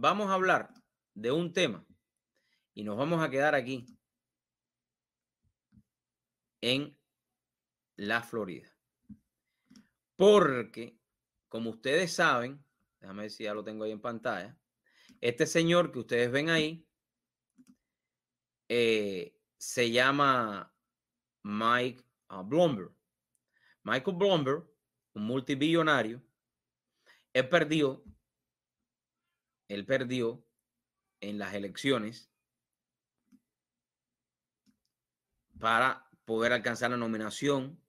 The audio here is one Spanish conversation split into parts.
vamos a hablar de un tema y nos vamos a quedar aquí en la Florida. Porque, como ustedes saben, déjame ver si ya lo tengo ahí en pantalla, este señor que ustedes ven ahí eh, se llama Mike uh, Bloomberg. Michael Bloomberg, un multibillonario, él perdió, él perdió en las elecciones para poder alcanzar la nominación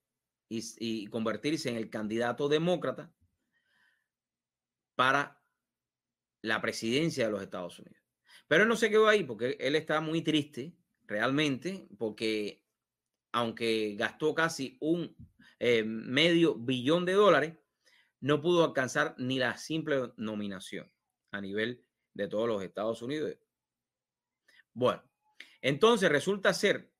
y, convertirse en el candidato demócrata para la presidencia de los Estados Unidos. Pero él no se quedó ahí porque él está muy triste realmente porque aunque gastó casi un eh, medio billón de dólares, no pudo alcanzar ni la simple nominación a nivel de todos los Estados Unidos. Bueno, entonces resulta ser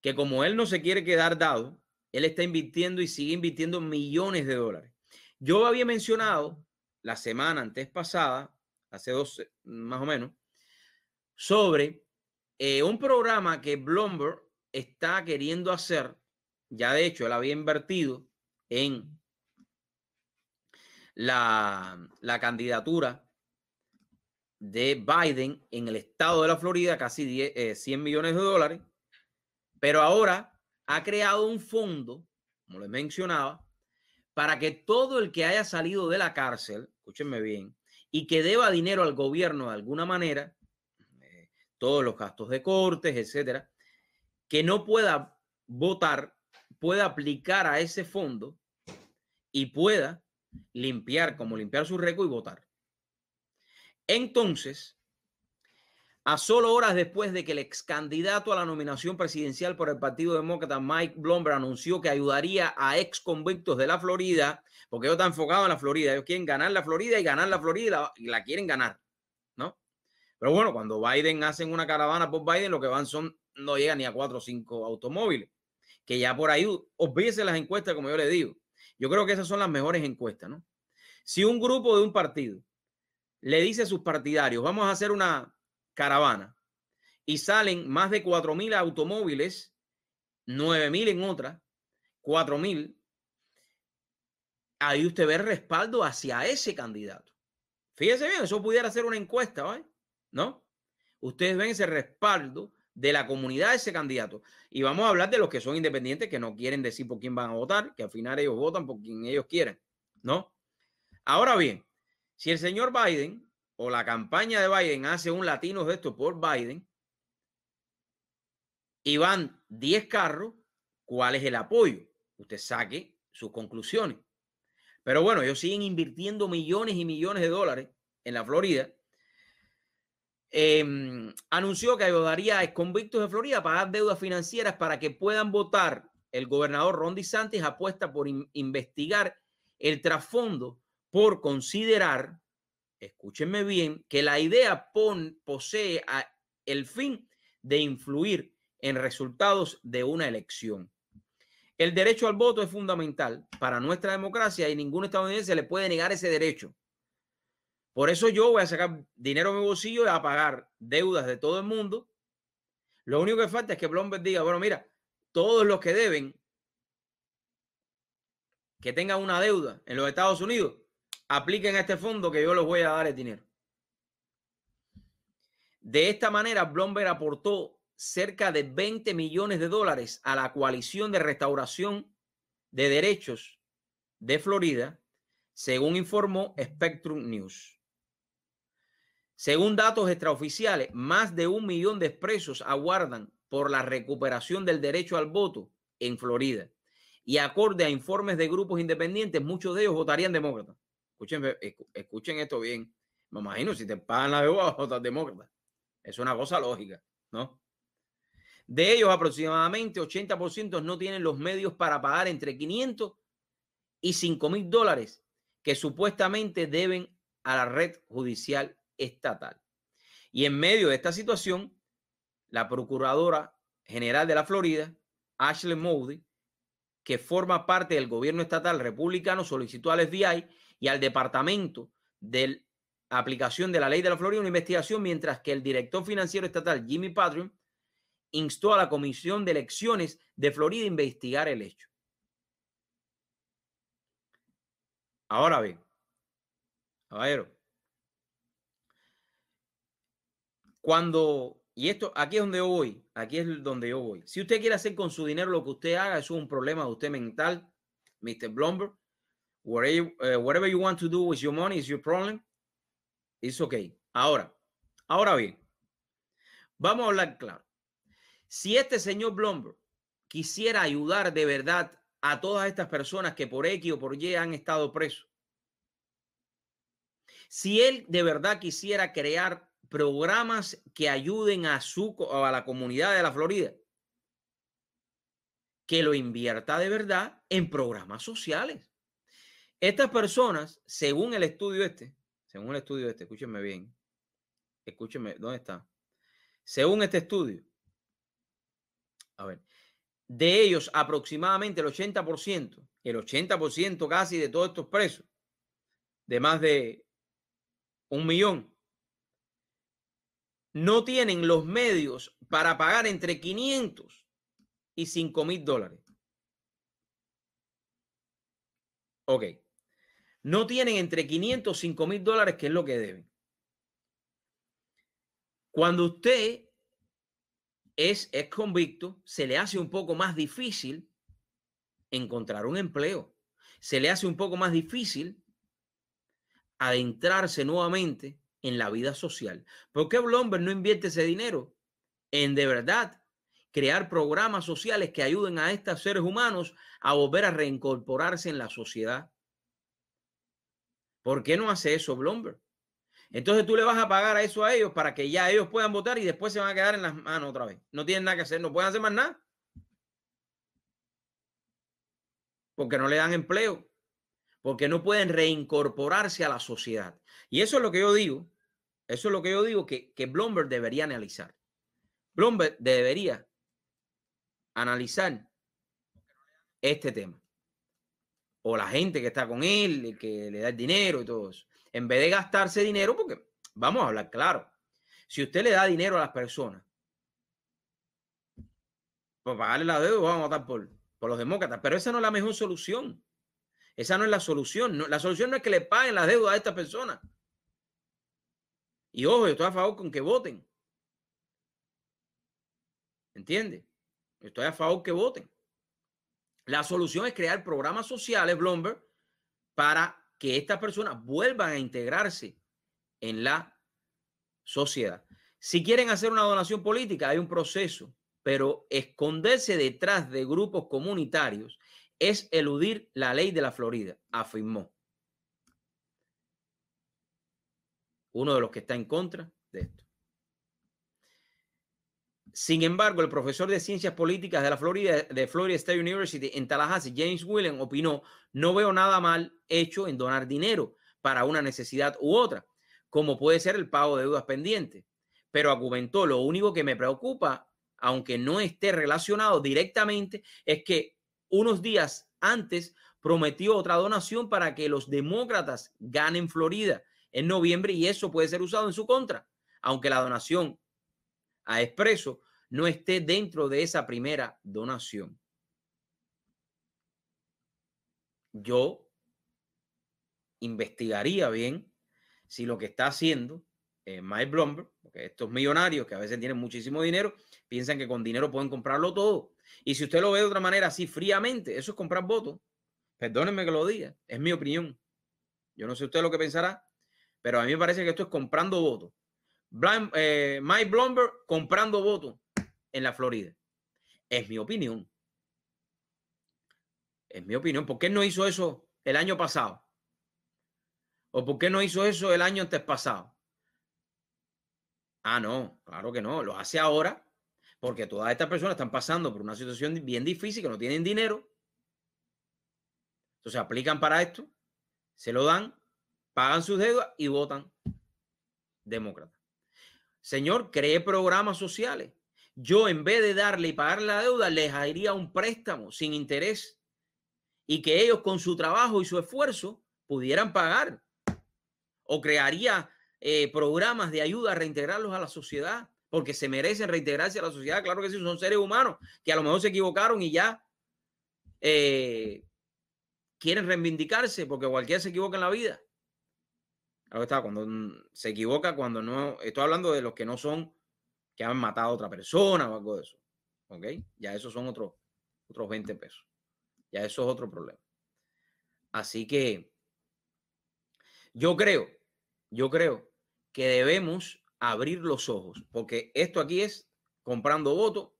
que como él no se quiere quedar dado, él está invirtiendo y sigue invirtiendo millones de dólares. Yo había mencionado la semana antes pasada, hace dos más o menos, sobre eh, un programa que Bloomberg está queriendo hacer. Ya de hecho, él había invertido en la, candidatura de Biden en el estado de la Florida, casi 100 eh, millones de dólares, pero ahora ha creado un fondo, como les mencionaba, para que todo el que haya salido de la cárcel, escúchenme bien, y que deba dinero al gobierno de alguna manera, eh, todos los gastos de cortes, etcétera, que no pueda votar, pueda aplicar a ese fondo y pueda limpiar, como limpiar su récord y votar. Entonces, a solo horas después de que el ex candidato a la nominación presidencial por el Partido Demócrata, Mike Bloomberg, anunció que ayudaría a ex convictos de la Florida, porque ellos están enfocados en la Florida, ellos quieren ganar la Florida y ganar la Florida y la, quieren ganar, ¿no? Pero bueno, cuando Biden hacen una caravana por Biden, lo que van son, no llegan ni a cuatro o cinco automóviles, que ya por ahí, olvídese las encuestas, como yo le digo. Yo creo que esas son las mejores encuestas, ¿no? Si un grupo de un partido le dice a sus partidarios, vamos a hacer una caravana y salen más de 4.000 automóviles, 9.000 en otra, 4.000, ahí usted ve respaldo hacia ese candidato. Fíjese bien, eso pudiera ser una encuesta, ¿vale? ¿No? Ustedes ven ese respaldo de la comunidad de ese candidato. Y vamos a hablar de los que son independientes, que no quieren decir por quién van a votar, que al final ellos votan por quien ellos quieren, ¿no? Ahora bien, si el señor Biden o la campaña de Biden hace un latino de esto por Biden y van 10 carros, ¿cuál es el apoyo? Usted saque sus conclusiones. Pero bueno, ellos siguen invirtiendo millones y millones de dólares en la Florida Em, anunció que ayudaría a convictos de Florida a pagar deudas financieras para que puedan votar. El gobernador Ron DeSantis apuesta por investigar el trasfondo por considerar, escúchenme bien, que la idea posee el fin de influir en resultados de una elección. El derecho al voto es fundamental para nuestra democracia y ningún estadounidense le puede negar ese derecho. Por eso yo voy a sacar dinero de mi bolsillo y a pagar deudas de todo el mundo. Lo único que falta es que Bloomberg diga, bueno, mira, todos los que deben, que tengan una deuda en los Estados Unidos, apliquen a este fondo que yo les voy a dar el dinero. De esta manera, Bloomberg aportó cerca de 20 millones de dólares a la coalición de restauración de derechos de Florida, según informó Spectrum News. Según datos extraoficiales, más de un millón de presos aguardan por la recuperación del derecho al voto en Florida. Y acorde a informes de grupos independientes, muchos de ellos votarían demócrata. Escuchen, esto bien. Me imagino, si te pagan la deuda, votar demócrata. Es una cosa lógica, ¿no? De ellos, aproximadamente 80% no tienen los medios para pagar entre 500 y 5 mil dólares que supuestamente deben a la red judicial estatal. Y en medio de esta situación, la Procuradora General de la Florida, Ashley Moody, que forma parte del gobierno estatal republicano, solicitó al FBI y al Departamento del aplicación de la ley de la Florida una investigación, mientras que el director financiero estatal, Jimmy Patron, instó a la Comisión de Elecciones de Florida a investigar el hecho. Ahora bien, caballero, cuando, y esto, aquí es donde yo voy, aquí es donde yo voy. Si usted quiere hacer con su dinero lo que usted haga, eso es un problema de usted mental, Mr. Blumberg. Whatever, uh, whatever you want to do with your money is your problem. It's okay. Ahora, ahora bien, vamos a hablar claro. Si este señor Blumberg quisiera ayudar de verdad a todas estas personas que por X o por Y han estado presos, si él de verdad quisiera crear programas que ayuden a su a la comunidad de la Florida, que lo invierta de verdad en programas sociales. Estas personas, según el estudio este, según el estudio este, escúchenme bien, escúchenme, ¿dónde está? Según este estudio, a ver, de ellos aproximadamente el 80%, el 80% casi de todos estos presos, de más de un millón, no tienen los medios para pagar entre 500 y 5 mil dólares. Ok. No tienen entre 500 y 5 mil dólares, que es lo que deben. Cuando usted es, convicto, se le hace un poco más difícil encontrar un empleo. Se le hace un poco más difícil adentrarse nuevamente en la vida social. ¿Por qué Blomberg no invierte ese dinero en de verdad crear programas sociales que ayuden a estos seres humanos a volver a reincorporarse en la sociedad? ¿Por qué no hace eso Blomberg? Entonces tú le vas a pagar a eso a ellos para que ya ellos puedan votar y después se van a quedar en las manos otra vez. No tienen nada que hacer, no pueden hacer más nada. Porque no le dan empleo, porque no pueden reincorporarse a la sociedad. Y eso es lo que yo digo, eso es lo que yo digo que, que Bloomberg debería analizar. Bloomberg debería analizar este tema. O la gente que está con él, que le da el dinero y todo eso en vez de gastarse dinero, porque vamos a hablar claro, si usted le da dinero a las personas, pues pagarle la deuda, vamos a votar por, por los demócratas, pero esa no es la mejor solución. Esa no es la solución. la solución no es que le paguen la deuda a estas personas. Y ojo, yo estoy a favor con que voten. ¿Entiende? Estoy a favor que voten. La solución es crear programas sociales, Bloomberg, para que estas personas vuelvan a integrarse en la sociedad. Si quieren hacer una donación política, hay un proceso, pero esconderse detrás de grupos comunitarios es eludir la ley de la Florida, afirmó. Uno de los que está en contra de esto. Sin embargo, el profesor de ciencias políticas de la Florida, de Florida State University en Tallahassee, James Williams, opinó, no veo nada mal hecho en donar dinero para una necesidad u otra, como puede ser el pago de deudas pendientes. Pero argumentó, lo único que me preocupa, aunque no esté relacionado directamente, es que unos días antes prometió otra donación para que los demócratas ganen Florida en noviembre y eso puede ser usado en su contra, aunque la donación a Expreso no esté dentro de esa primera donación. Yo investigaría bien si lo que está haciendo eh, Mike Bloomberg, porque estos millonarios que a veces tienen muchísimo dinero, piensan que con dinero pueden comprarlo todo. Y si usted lo ve de otra manera, así fríamente, eso es comprar votos. Perdónenme que lo diga, es mi opinión. Yo no sé usted lo que pensará, pero a mí me parece que esto es comprando votos. Eh, Mike Bloomberg comprando votos en la Florida. Es mi opinión. Es mi opinión. ¿Por qué no hizo eso el año pasado? ¿O por qué no hizo eso el año antes pasado? Ah, no, claro que no. Lo hace ahora porque todas estas personas están pasando por una situación bien difícil, que no tienen dinero. Entonces aplican para esto, se lo dan, pagan sus deudas y votan demócrata. Señor, cree programas sociales yo en vez de darle y pagar la deuda, les haría un préstamo sin interés y que ellos con su trabajo y su esfuerzo pudieran pagar. O crearía eh, programas de ayuda a reintegrarlos a la sociedad, porque se merecen reintegrarse a la sociedad. Claro que sí, son seres humanos que a lo mejor se equivocaron y ya eh, quieren reivindicarse, porque cualquiera se equivoca en la vida. Claro está, cuando se equivoca, cuando no, estoy hablando de los que no son, que han matado a otra persona o algo de eso. ¿Ok? Ya esos son otros, otros 20 pesos. Ya eso es otro problema. Así que yo creo, yo creo que debemos abrir los ojos, porque esto aquí es comprando votos,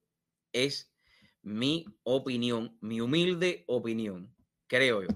es mi opinión, mi humilde opinión, creo yo.